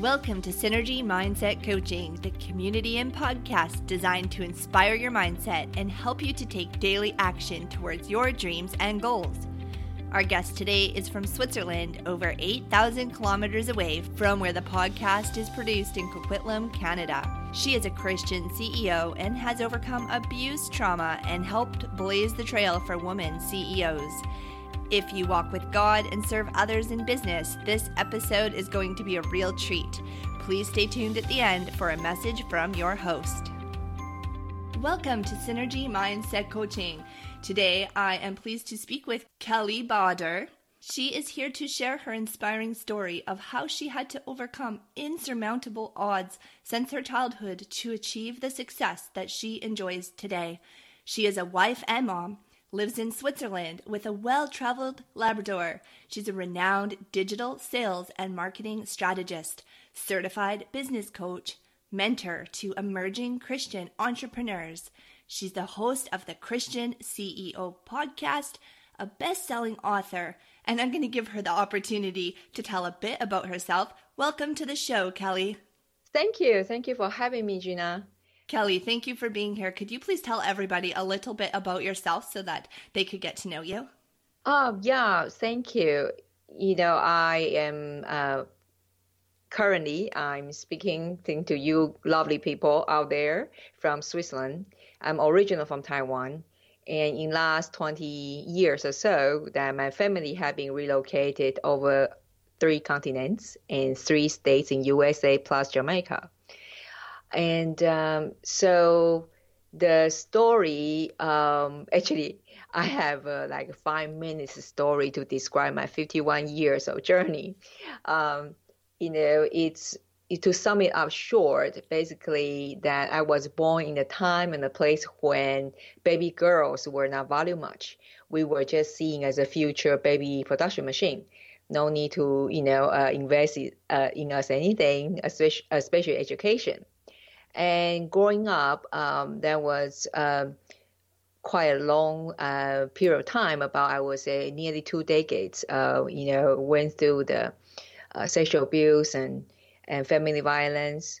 Welcome to Synergy Mindset Coaching, the community and podcast designed to inspire your mindset and help you to take daily action towards your dreams and goals. Our guest today is from Switzerland, over 8,000 kilometers away from where the podcast is produced in Coquitlam, Canada. She is a Christian CEO and has overcome abuse trauma and helped blaze the trail for women CEOs. If you walk with God and serve others in business, this episode is going to be a real treat. Please stay tuned at the end for a message from your host. Welcome to Synergy Mindset Coaching. Today, I am pleased to speak with Kelly Baader. She is here to share her inspiring story of how she had to overcome insurmountable odds since her childhood to achieve the success that she enjoys today. She is a wife and mom lives in Switzerland with a well traveled Labrador. She's a renowned digital sales and marketing strategist, certified business coach, mentor to emerging Christian entrepreneurs. She's the host of the Christian CEO podcast, a best selling author, and I'm going to give her the opportunity to tell a bit about herself. Welcome to the show, Kelly. Thank you. Thank you for having me, Gina. Kelly, thank you for being here. Could you please tell everybody a little bit about yourself so that they could get to know you? Oh, yeah, thank you. You know, I am uh, currently I'm speaking to you lovely people out there from Switzerland. I'm original from Taiwan. And in last 20 years or so, that my family have been relocated over three continents and three states in USA plus Jamaica. And um, so the story, um, actually, I have uh, like five minutes story to describe my 51 years of journey. Um, you know, it's to sum it up short, basically that I was born in a time and a place when baby girls were not valued much. We were just seen as a future baby production machine. No need to, you know, uh, invest uh, in us anything, especially, especially education. And growing up, um, there was um, quite a long uh, period of time, about I would say nearly two decades. Uh, you know, went through the uh, sexual abuse and and family violence.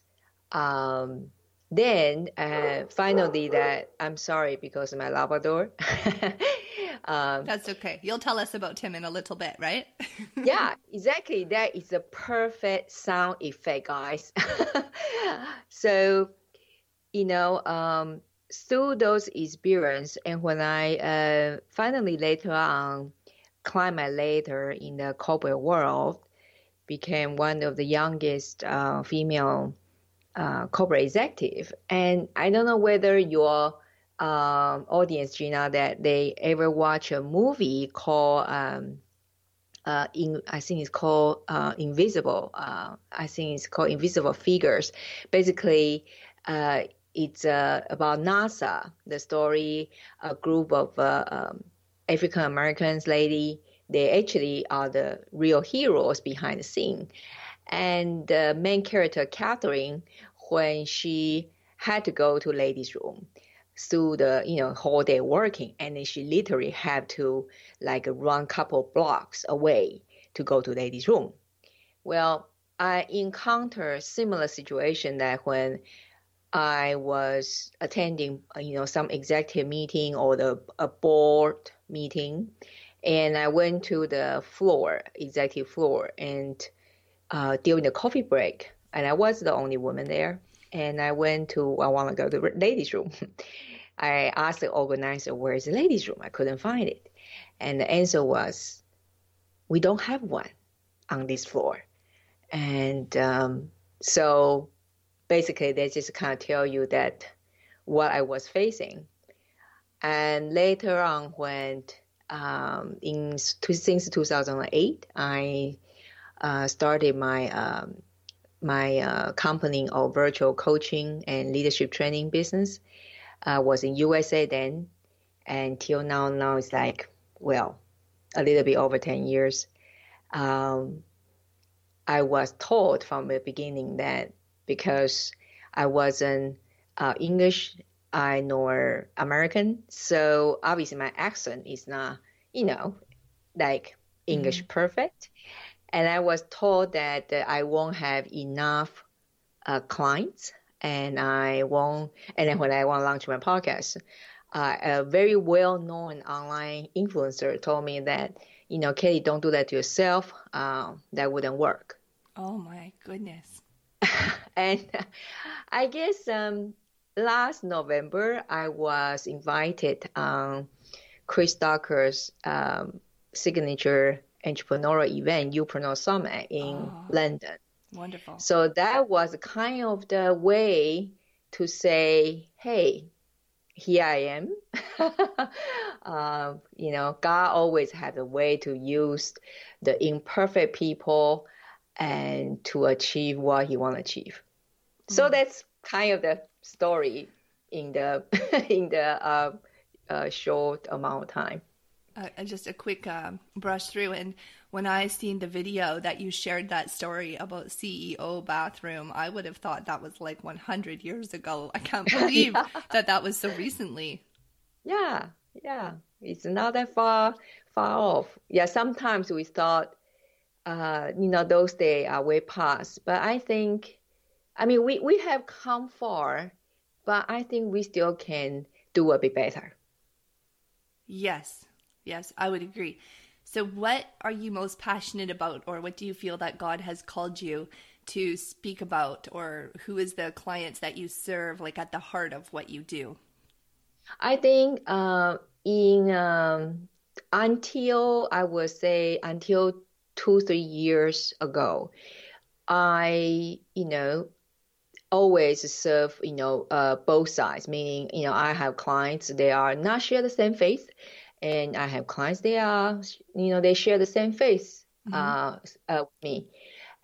Um, then uh, finally, that I'm sorry because my Labrador. um, That's okay. You'll tell us about Tim in a little bit, right? yeah, exactly. That is a perfect sound effect, guys. so, you know, um, through those experience, and when I uh, finally later on climbed my ladder in the corporate world, became one of the youngest uh, female uh, corporate executive. And I don't know whether your um, audience, Gina, that they ever watch a movie called um, uh, in I think it's called uh, Invisible. Uh, I think it's called Invisible Figures. Basically, uh, it's uh, about NASA. The story, a group of uh, um, African Americans lady, they actually are the real heroes behind the scene. And the main character, Catherine, when she had to go to ladies' room, through the you know whole day working. And then she literally had to like run couple blocks away to go to ladies room. Well i encountered similar situation that when i was attending you know some executive meeting or the a board meeting and i went to the floor executive floor and uh, during the coffee break and i was the only woman there and I went to I want to go to the ladies' room, I asked the organizer, where's the ladies' room? I couldn't find it. And the answer was, we don't have one on this floor. And um, so basically, they just kind of tell you that what I was facing. And later on, when um, in since 2008, I uh, started my um, my uh, company of virtual coaching and leadership training business uh, was in USA then, and till now, now it's like well, a little bit over ten years. Um, I was taught from the beginning that because I wasn't uh, English, I nor American, so obviously my accent is not, you know, like English mm-hmm. perfect. and I was told that I won't have enough uh, clients, and I won't. And then when I want to launch my podcast, uh, a very well-known online influencer told me that you know, Katie, don't do that to yourself. Uh, that wouldn't work. Oh my goodness. and I guess um, last November I was invited on Chris Ducker's um, signature entrepreneurial event, Youpreneur Summit in oh, London. Wonderful. So that was kind of the way to say, hey, here I am. uh, you know, God always has a way to use the imperfect people and to achieve what He want to achieve. Mm. So that's kind of the story in the in the uh, uh, short amount of time. Uh, just a quick uh, brush through, and when I seen the video that you shared that story about CEO bathroom, I would have thought that was like 100 years ago. I can't believe yeah. that that was so recently. Yeah, yeah, it's not that far far off. Yeah, sometimes we thought, uh, you know, those days are way past, but I think, I mean, we we have come far, but I think we still can do a bit better. Yes, yes, I would agree. So, what are you most passionate about, or what do you feel that God has called you to speak about, or who is the clients that you serve, like at the heart of what you do? I think uh, in um, until I would say until two three years ago, I you know always serve you know uh, both sides. Meaning you know I have clients they are not share the same faith, and I have clients they are you know they share the same faith mm-hmm. uh, uh, with me.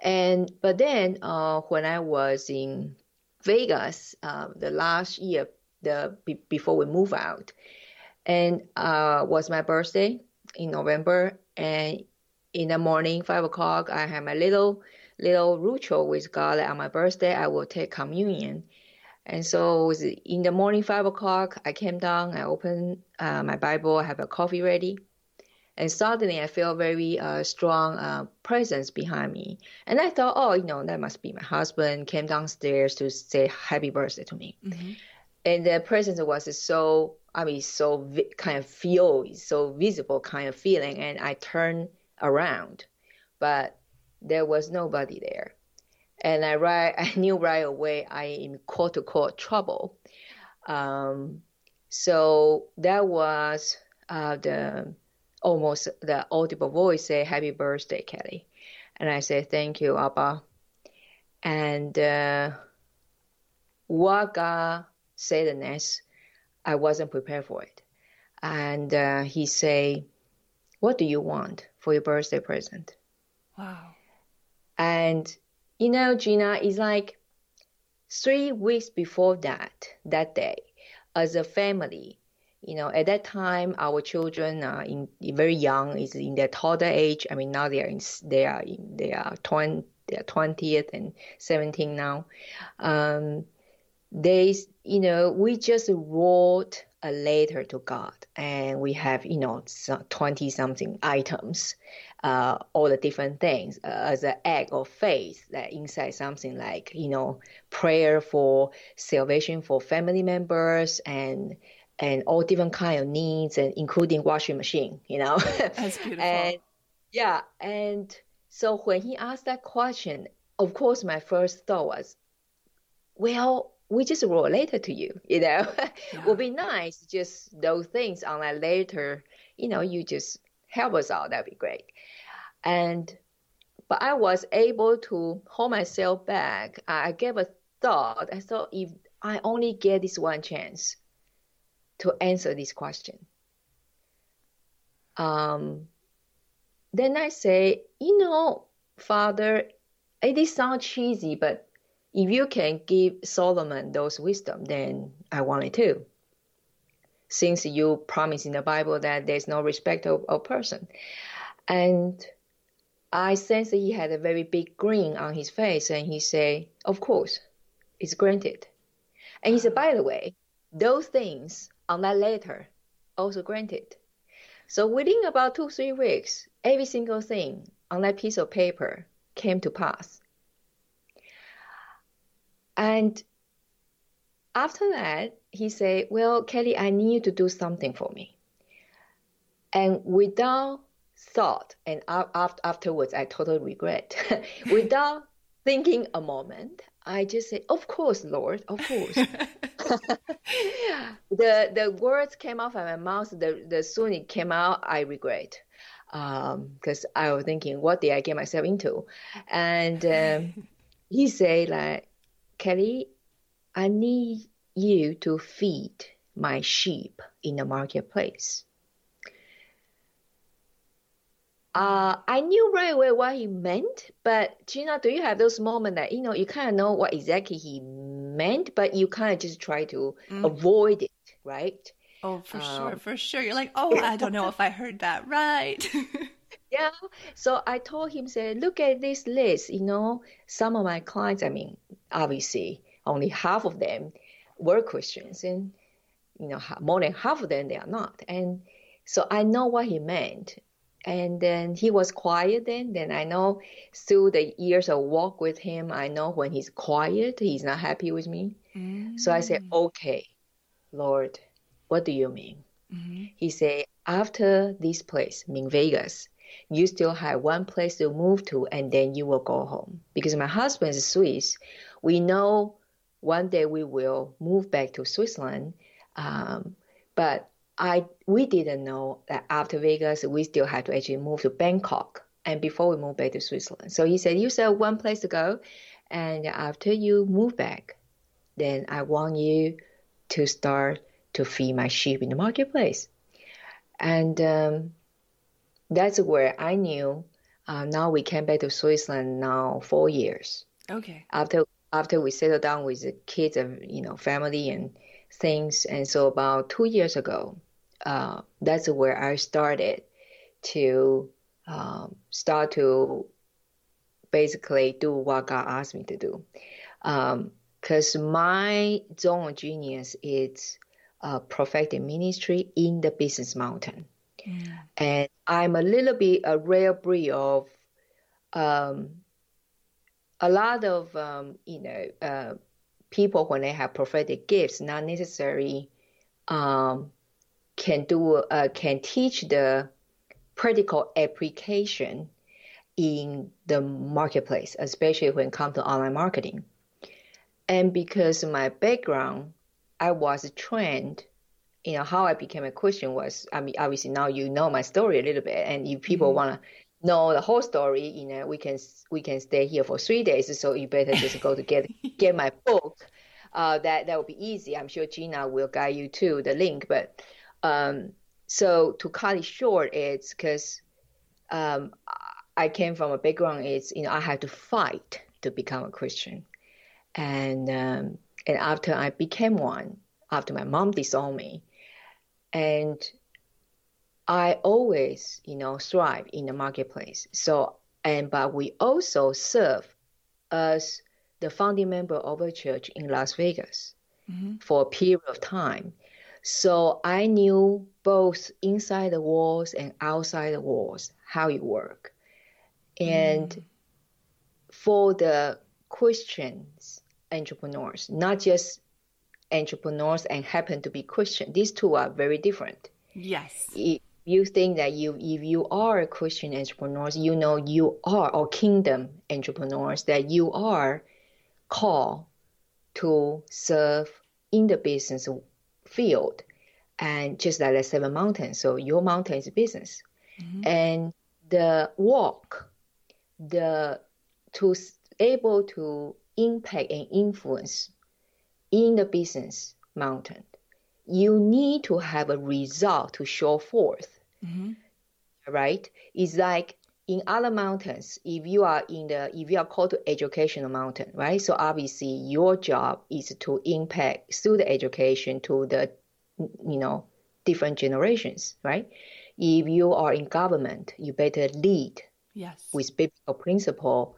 And but then uh, when I was in Vegas uh, the last year the before we move out, and uh, was my birthday in November. And in the morning, five o'clock, I had my little little ritual with God. on my birthday, I will take communion. And so in the morning, five o'clock, I came down, I opened uh, my Bible, I have a coffee ready. And suddenly I feel very uh, strong uh, presence behind me. And I thought, oh, you know, that must be my husband came downstairs to say happy birthday to me. Mm-hmm and the presence was so I mean so vi- kind of feel so visible kind of feeling, and I turned around, but there was nobody there, and I right I knew right away I am in quote unquote trouble. Um, so that was uh, the almost the audible voice say happy birthday Kelly, and I say thank you Abba, and uh, what God sadness, I wasn't prepared for it. And uh, he say, "What do you want for your birthday present?" Wow. And you know, Gina, it's like three weeks before that, that day, as a family, you know, at that time, our children are in very young, is in their toddler age. I mean, now they are in, they are in, they are 20, they are 20th and 17 now. Um, they, you know, we just wrote a letter to God and we have, you know, 20 something items, uh, all the different things uh, as an act of faith that inside something like, you know, prayer for salvation for family members and, and all different kind of needs and including washing machine, you know. That's beautiful. and yeah. And so when he asked that question, of course, my first thought was, well, we just wrote a letter to you, you know. Yeah. would be nice, just those things on that letter, you know, you just help us out, that'd be great. And but I was able to hold myself back. I gave a thought. I thought if I only get this one chance to answer this question. Um, then I say, you know, Father, it sounds cheesy, but if you can give Solomon those wisdom, then I want it too. Since you promise in the Bible that there's no respect of, a person. And I sense that he had a very big grin on his face and he said, Of course, it's granted. And he said, By the way, those things on that letter also granted. So within about two, three weeks, every single thing on that piece of paper came to pass. And after that, he said, Well, Kelly, I need you to do something for me. And without thought, and afterwards, I totally regret, without thinking a moment, I just said, Of course, Lord, of course. the the words came out of my mouth. The the soon it came out, I regret because um, I was thinking, what did I get myself into? And um, he said, like, Kelly, I need you to feed my sheep in the marketplace. Uh, I knew right away what he meant, but Gina, do you have those moments that you know you kind of know what exactly he meant, but you kind of just try to mm. avoid it, right? Oh, for um, sure, for sure. You're like, oh, I don't know if I heard that right. yeah. So I told him, say, look at this list. You know, some of my clients, I mean, obviously, only half of them were Christians, and you know, more than half of them they are not. And so I know what he meant. And then he was quiet then. Then I know through the years of walk with him, I know when he's quiet, he's not happy with me. Mm. So I said, mm. okay, Lord, what do you mean? Mm-hmm. He said, after this place, mean Vegas, you still have one place to move to and then you will go home. Because my husband is Swiss. We know one day we will move back to Switzerland. Um, but I we didn't know that after Vegas we still had to actually move to Bangkok and before we move back to Switzerland. So he said, You said one place to go and after you move back, then I want you to start to feed my sheep in the marketplace. And um, that's where I knew. Uh, now we came back to Switzerland now four years. Okay. After after we settled down with the kids and you know family and things, and so about two years ago, uh, that's where I started to um, start to basically do what God asked me to do. Because um, my zone of genius is uh, prophetic ministry in the business mountain. Mm. And I'm a little bit a rare breed of um, a lot of, um, you know, uh, people when they have prophetic gifts, not necessarily um, can do, uh, can teach the practical application in the marketplace, especially when it comes to online marketing. And because my background I was trained, you know, how I became a Christian was, I mean, obviously now you know my story a little bit, and if people mm-hmm. want to know the whole story, you know, we can we can stay here for three days. So you better just go to get get my book. Uh, that that will be easy. I'm sure Gina will guide you to the link. But um, so to cut it short, it's because um, I came from a background. It's you know I had to fight to become a Christian, and um, and after I became one, after my mom disowned me, and I always, you know, thrive in the marketplace. So, and but we also serve as the founding member of a church in Las Vegas mm-hmm. for a period of time. So I knew both inside the walls and outside the walls how it work. And mm. for the Christians, entrepreneurs, not just entrepreneurs and happen to be Christian. These two are very different. Yes. If you think that you, if you are a Christian entrepreneurs, you know you are, or kingdom entrepreneurs, that you are called to serve in the business field. And just like the seven mountains, so your mountain is business. Mm-hmm. And the walk, the to able to impact and influence in the business mountain, you need to have a result to show forth. Mm-hmm. Right? It's like in other mountains, if you are in the if you are called to educational mountain, right? So obviously your job is to impact through the education to the you know different generations, right? If you are in government, you better lead yes. with biblical principle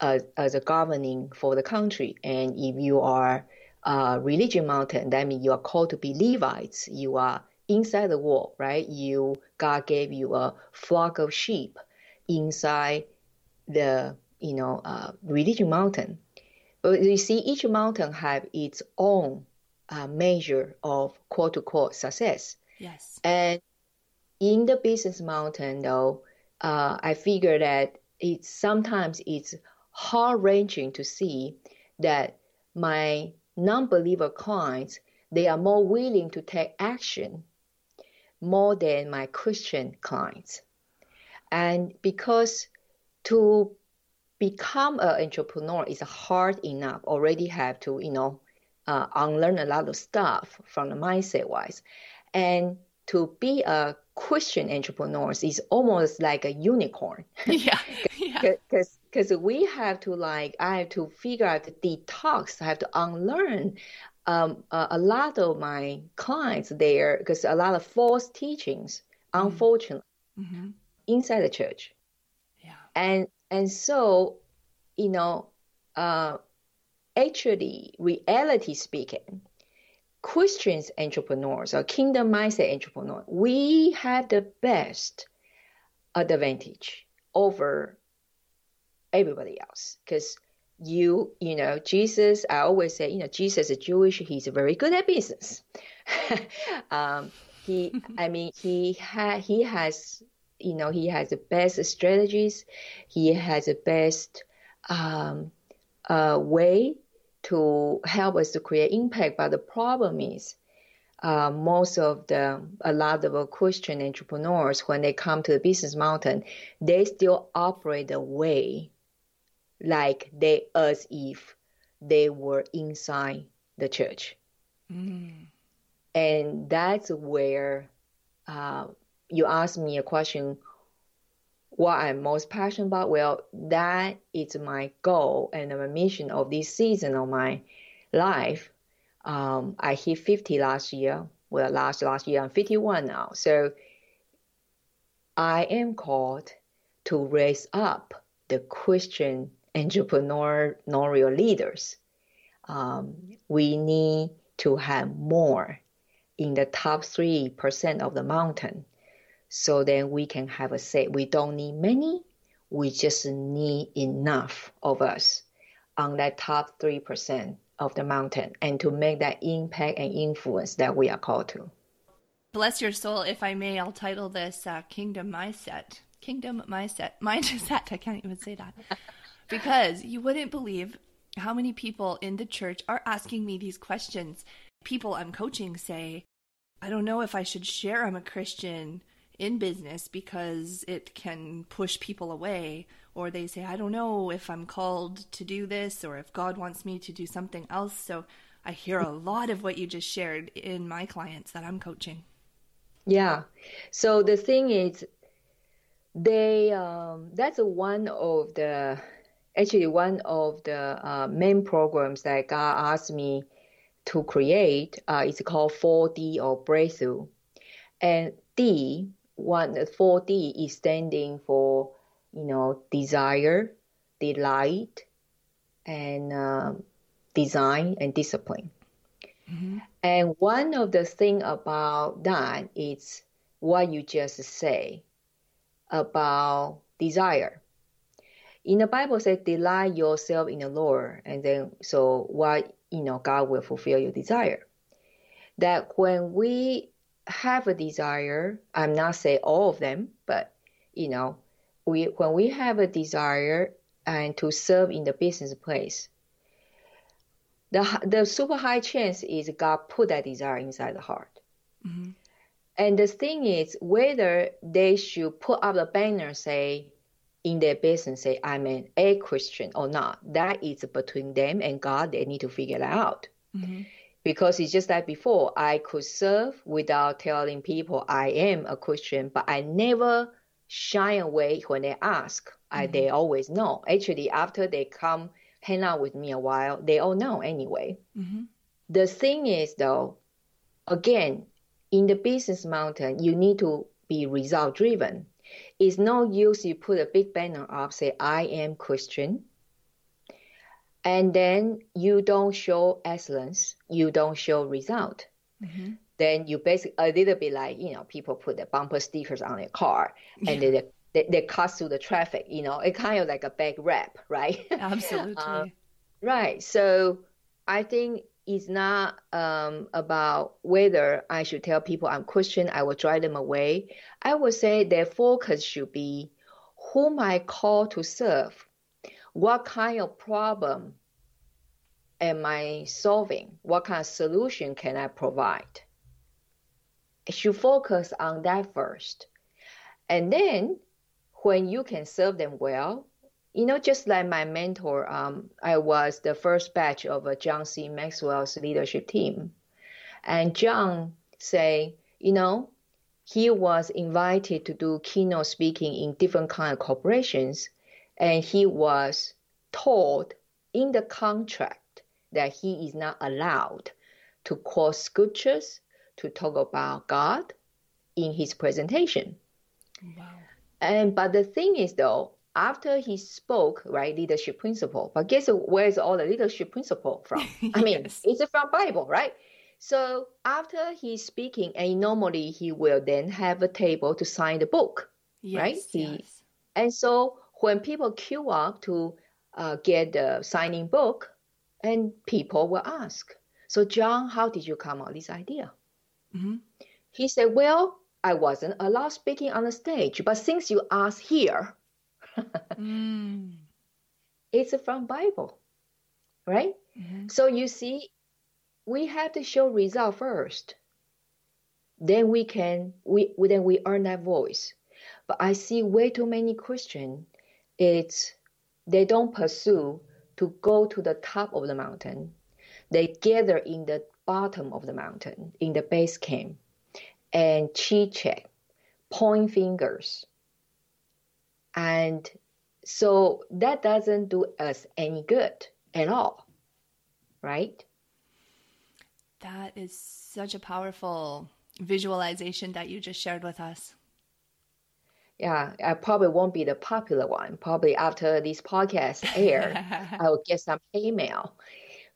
as, as a governing for the country. And if you are a religion mountain, that means you are called to be Levites. You are inside the wall, right? You God gave you a flock of sheep inside the you know uh, religion mountain. But you see, each mountain have its own uh, measure of quote unquote success. Yes. And in the business mountain, though, uh, I figure that it's sometimes it's heart wrenching to see that my non-believer clients they are more willing to take action more than my Christian clients. And because to become an entrepreneur is hard enough, already have to, you know, uh, unlearn a lot of stuff from the mindset wise. And to be a Christian entrepreneur is almost like a unicorn. Yeah. Because because we have to like I have to figure out the detox. I have to unlearn um, a, a, lot of my clients there because a lot of false teachings, mm-hmm. unfortunately, mm-hmm. inside the church. Yeah. And and so, you know, uh, actually, reality speaking, Christians entrepreneurs or kingdom mindset entrepreneurs, we have the best advantage over everybody else because you you know jesus i always say you know jesus is jewish he's very good at business. Um, he i mean he ha- he has you know he has the best strategies. He has the best um, uh, way to help us to create impact. But the problem is uh, most of the a lot of christian entrepreneurs when they come to the business mountain they still operate the way like they as if they were inside the church. Mm. And that's where uh, you ask me a question what I'm most passionate about. Well, that is my goal and my mission of this season of my life. Um, I hit 50 last year. Well, last last year I'm 51 now. So I am called to raise up the Christian entrepreneurial leaders. Um, we need to have more in the top 3% of the mountain. So then we can have a say. We don't need many, we just need enough of us on that top 3% of the mountain and to make that impact and influence that we are called to. Bless your soul. If I may, I'll title this uh, Kingdom Mindset. Kingdom Mindset. Mindset. I can't even say that because you wouldn't believe how many people in the church are asking me these questions. People I'm coaching say, I don't know if I should share I'm a Christian in business because it can push people away. Or they say, I don't know if I'm called to do this or if God wants me to do something else. So I hear a lot of what you just shared in my clients that I'm coaching. Yeah. So the thing is, they um, that's one of the actually one of the uh, main programs that God asked me to create uh, is called 4D or Breakthrough. And D, one 4D is standing for, you know, desire, delight, and um, design and discipline. Mm-hmm. And one of the thing about that is what you just say about desire in the Bible says, delight yourself in the Lord, and then so what you know God will fulfill your desire. That when we have a desire, I'm not saying all of them, but you know, we when we have a desire and to serve in the business place, the the super high chance is God put that desire inside the heart. Mm-hmm. And the thing is whether they should put up a banner say in their business say I'm an a Christian or not. That is between them and God. They need to figure that out. Mm-hmm. Because it's just like before, I could serve without telling people I am a Christian, but I never shy away when they ask. Mm-hmm. I, they always know. Actually, after they come hang out with me a while, they all know anyway. Mm-hmm. The thing is, though, again, in the business mountain, you need to be result driven. It's no use you put a big banner up, say, I am Christian, and then you don't show excellence, you don't show result. Mm-hmm. Then you basically a little bit like you know people put the bumper stickers on their car and yeah. they they, they cut through the traffic. You know, it kind of like a bad rap, right? Absolutely. uh, right. So I think it's not um, about whether I should tell people I'm Christian, I will drive them away. I would say their focus should be whom I call to serve, what kind of problem am I solving, what kind of solution can I provide. It should focus on that first. And then when you can serve them well, you know, just like my mentor, um, I was the first batch of uh, John C. Maxwell's leadership team. And John say, you know, he was invited to do keynote speaking in different kind of corporations, and he was told in the contract that he is not allowed to quote scriptures to talk about God in his presentation. Wow. And but the thing is though, after he spoke, right, leadership principle. But guess where's all the leadership principle from? I mean, yes. it's from Bible, right? So after he's speaking, and normally he will then have a table to sign the book, yes, right? He, yes. And so when people queue up to uh, get the signing book, and people will ask, so John, how did you come up with this idea? Mm-hmm. He said, well, I wasn't allowed speaking on the stage, but since you asked here, mm. It's from Bible, right? Mm-hmm. So you see, we have to show result first. Then we can we then we earn that voice. But I see way too many Christians. It's they don't pursue to go to the top of the mountain. They gather in the bottom of the mountain, in the base camp, and chit chat, point fingers, and so that doesn't do us any good at all, right? That is such a powerful visualization that you just shared with us. Yeah, I probably won't be the popular one. Probably after this podcast air, I will get some email.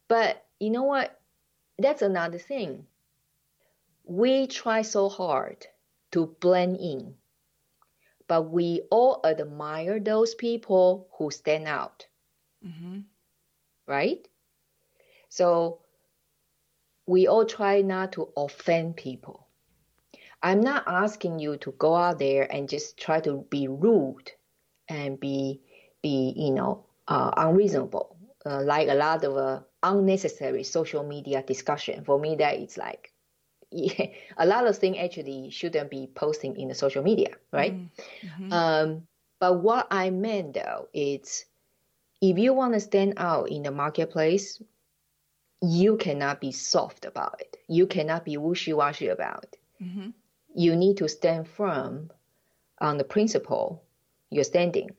But you know what? That's another thing. We try so hard to blend in but we all admire those people who stand out. Mm-hmm. Right? So we all try not to offend people. I'm not asking you to go out there and just try to be rude and be be you know uh, unreasonable, uh, like a lot of uh, unnecessary social media discussion. For me, that is like a lot of things actually shouldn't be posting in the social media, right? Mm-hmm. Um, but what I meant though is if you want to stand out in the marketplace, you cannot be soft about it. You cannot be wishy washy about it. Mm-hmm. You need to stand firm on the principle you're standing.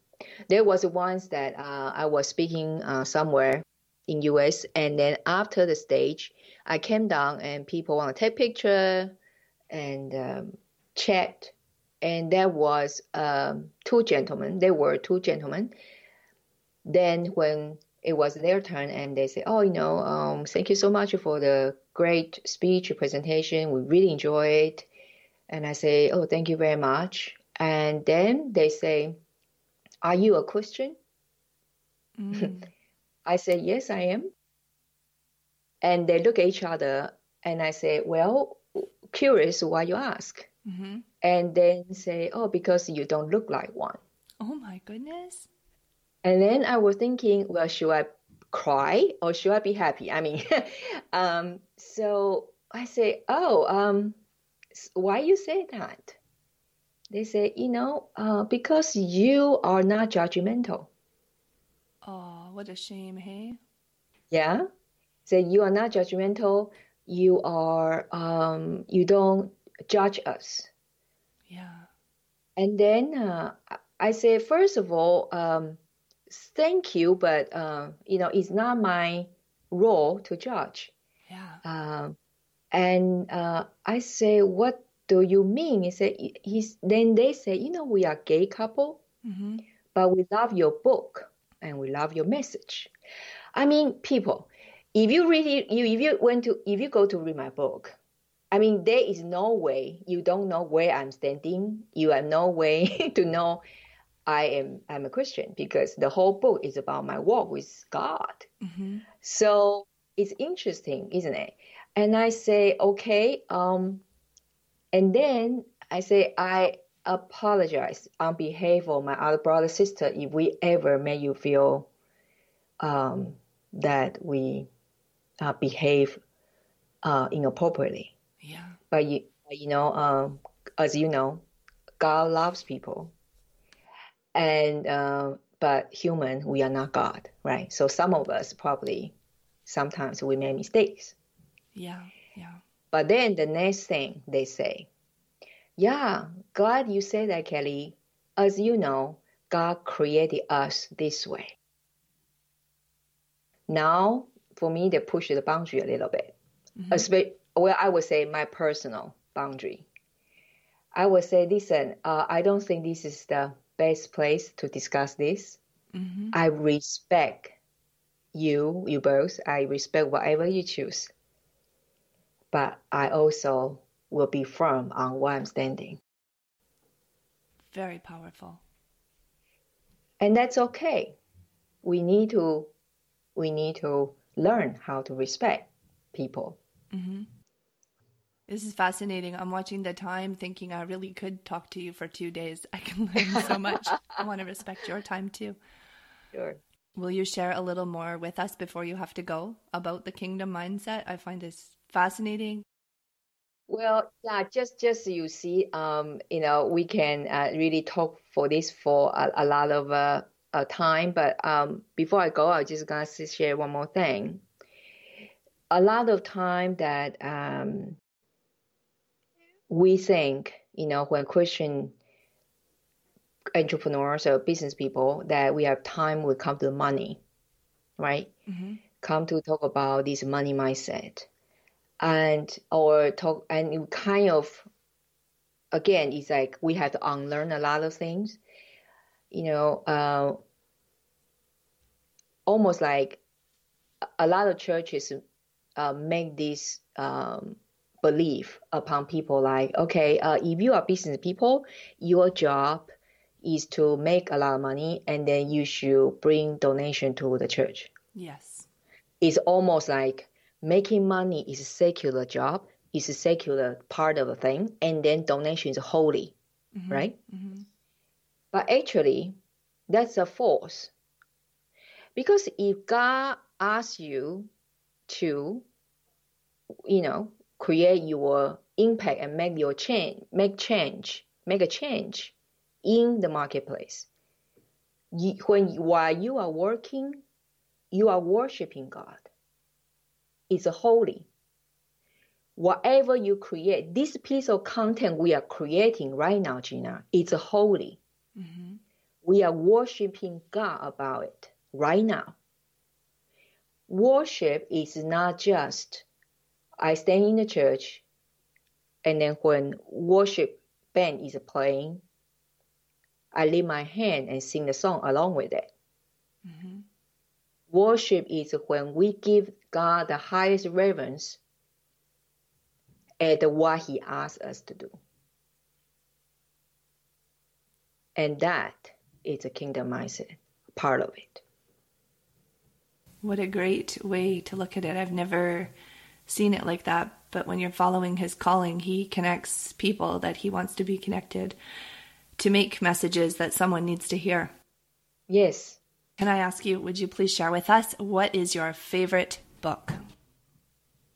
There was once that uh, I was speaking uh, somewhere in US, and then after the stage, I came down and people want to take picture and um, chat. And there was um, two gentlemen. There were two gentlemen. Then when it was their turn and they say, oh, you know, um, thank you so much for the great speech presentation. We really enjoy it. And I say, oh, thank you very much. And then they say, are you a Christian? Mm. I say, yes, I am. And they look at each other, and I say, Well, curious why you ask. Mm-hmm. And then say, Oh, because you don't look like one. Oh my goodness. And then I was thinking, Well, should I cry or should I be happy? I mean, um, so I say, Oh, um, why you say that? They say, You know, uh, because you are not judgmental. Oh, what a shame, hey? Yeah So you are not judgmental. You are um, you don't judge us. Yeah. And then uh, I say first of all, um, thank you, but uh, you know it's not my role to judge. Yeah. Um, and uh, I say, what do you mean? He said, he's, then they say, you know, we are gay couple, mm-hmm. but we love your book and we love your message. I mean, people, if you really you if you went to if you go to read my book i mean there is no way you don't know where i'm standing you have no way to know I am I'm a Christian because the whole book is about my walk with God. Mm-hmm. So it's interesting, isn't it? And I say, okay, um, and then I say I apologize on behalf of my other brother sister if we ever made you feel um, that we uh, behave uh, inappropriately. Yeah. But you, you know, um, as you know, God loves people, and uh, but human, we are not God, right? So some of us probably sometimes we make mistakes. Yeah, yeah. But then the next thing they say, yeah, glad you say that, Kelly. As you know, God created us this way. Now, for me, they push the boundary a little bit. Mm-hmm. well, I would say my personal boundary. I would say, listen, uh, I don't think this is the best place to discuss this. Mm-hmm. I respect you, you both. I respect whatever you choose. But I also will be firm on where I'm standing. Very powerful. And that's okay. We need to we need to learn how to respect people. Mm-hmm. This is fascinating. I'm watching the time thinking I really could talk to you for two days. I can learn so much. I want to respect your time too. Sure. Will you share a little more with us before you have to go about the kingdom mindset? I find this fascinating. Well, yeah, just just you see, um, you know, we can uh, really talk for this for a, a lot of uh, uh, time. But um, before I go, I'm just gonna share one more thing. A lot of time that um, we think, you know, when Christian entrepreneurs or business people that we have time will come to money, right? Mm-hmm. Come to talk about this money mindset, and or talk and kind of again, it's like we have to unlearn a lot of things. You know, uh, almost like a lot of churches uh, make this um, belief upon people like, okay, uh, if you are business people, your job is to make a lot of money and then you should bring donation to the church. Yes. It's almost like making money is a secular job, is a secular part of the thing, and then donation is holy, mm-hmm. right? Mm-hmm. But actually, that's a false. Because if God asks you to, you know, create your impact and make your change, make change, make a change, in the marketplace. You, when while you are working, you are worshiping God. It's holy. Whatever you create, this piece of content we are creating right now, Gina, it's holy. Mm-hmm. We are worshiping God about it right now. Worship is not just I stand in the church and then when worship band is playing, I lift my hand and sing the song along with it. Mm-hmm. Worship is when we give God the highest reverence at what He asks us to do. And that is a kingdom mindset, part of it. What a great way to look at it. I've never seen it like that. But when you're following his calling, he connects people that he wants to be connected to make messages that someone needs to hear. Yes. Can I ask you, would you please share with us what is your favorite book?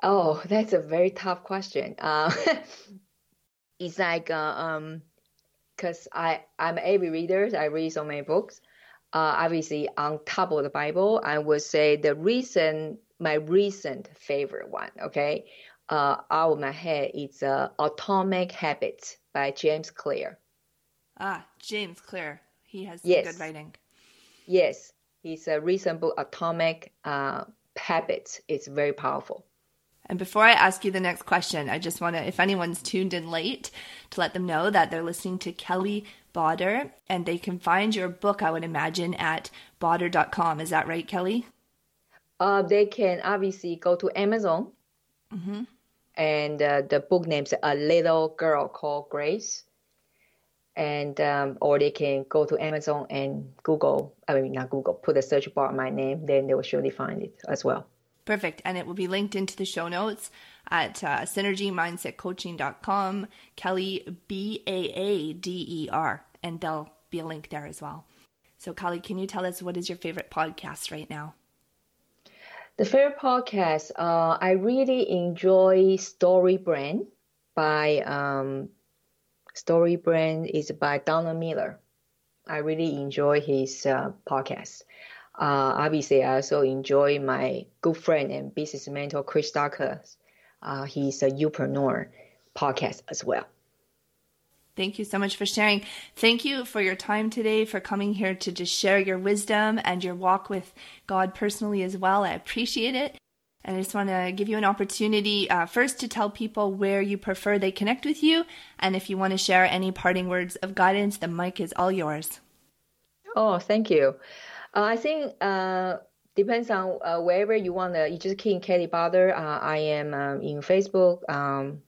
Oh, that's a very tough question. Uh, it's like, uh, um, cause I, I'm avid reader. I read so many books. Uh, obviously on top of the Bible, I would say the recent, my recent favorite one, okay, uh, out of my head, it's uh, Atomic Habits by James Clear. Ah, James Clear. He has yes. good writing. Yes, his uh, recent book, Atomic uh, Habits, is very powerful. And before I ask you the next question, I just want to, if anyone's tuned in late, to let them know that they're listening to Kelly Baader and they can find your book, I would imagine, at baader.com. Is that right, Kelly? Uh, they can obviously go to Amazon. Mm-hmm. And uh, the book name's A Little Girl Called Grace and um, or they can go to Amazon and Google. I mean, not Google. Put a search bar my name, then they will surely find it as well. Perfect, and it will be linked into the show notes at uh, synergymindsetcoaching.com. Kelly B A A D E R, and there'll be a link there as well. So, Kelly, can you tell us what is your favorite podcast right now? The favorite podcast, uh, I really enjoy Story Brand by um, Story Brand is by Donald Miller. I really enjoy his uh, podcast. Uh, obviously, I also enjoy my good friend and business mentor Chris Ducker. Uh, he's a Youpreneur podcast as well. Thank you so much for sharing. Thank you for your time today, for coming here to just share your wisdom and your walk with God personally as well. I appreciate it. And I just want to give you an opportunity uh, first to tell people where you prefer they connect with you. And if you want to share any parting words of guidance, the mic is all yours. Oh, thank you. Uh, I think uh, depends on uh, wherever you want to. You just in Kelly Baader. Uh, I am um, in Facebook, um,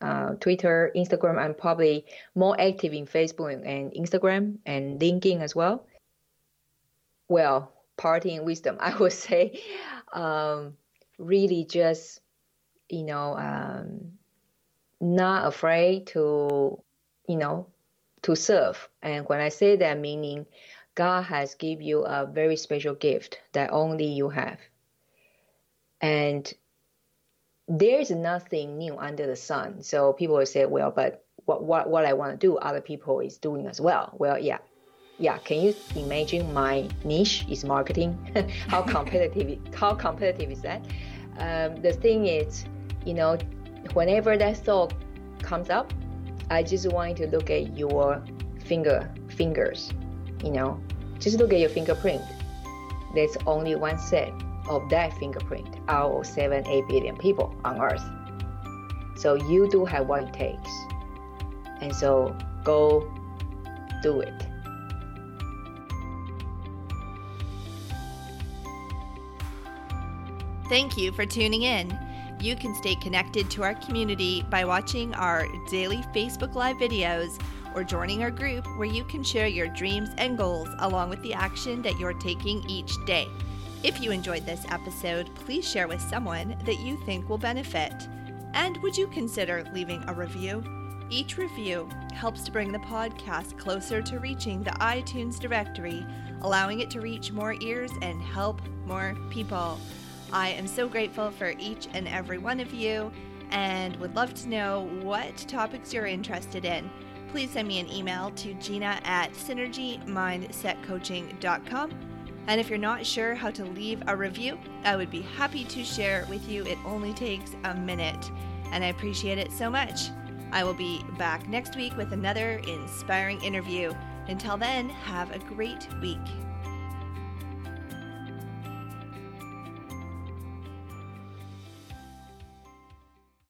uh, Twitter, Instagram. I'm probably more active in Facebook and Instagram and LinkedIn as well. Well, parting wisdom, I would say. Um, really just, you know, um, not afraid to, you know, to serve. And when I say that, meaning God has give you a very special gift that only you have. And there's nothing new under the sun. So people will say, well, but what, what, what I want to do, other people is doing as well. Well, yeah. Yeah, can you imagine my niche is marketing? how competitive how competitive is that? Um, the thing is, you know, whenever that thought comes up, I just want to look at your finger fingers. You know, just look at your fingerprint. There's only one set of that fingerprint out of seven, eight billion people on Earth. So you do have what it takes. And so go do it. Thank you for tuning in. You can stay connected to our community by watching our daily Facebook Live videos or joining our group where you can share your dreams and goals along with the action that you're taking each day. If you enjoyed this episode, please share with someone that you think will benefit. And would you consider leaving a review? Each review helps to bring the podcast closer to reaching the iTunes directory, allowing it to reach more ears and help more people. I am so grateful for each and every one of you and would love to know what topics you're interested in. Please send me an email to gina at synergymindsetcoaching.com. And if you're not sure how to leave a review, I would be happy to share with you. It only takes a minute, and I appreciate it so much. I will be back next week with another inspiring interview. Until then, have a great week.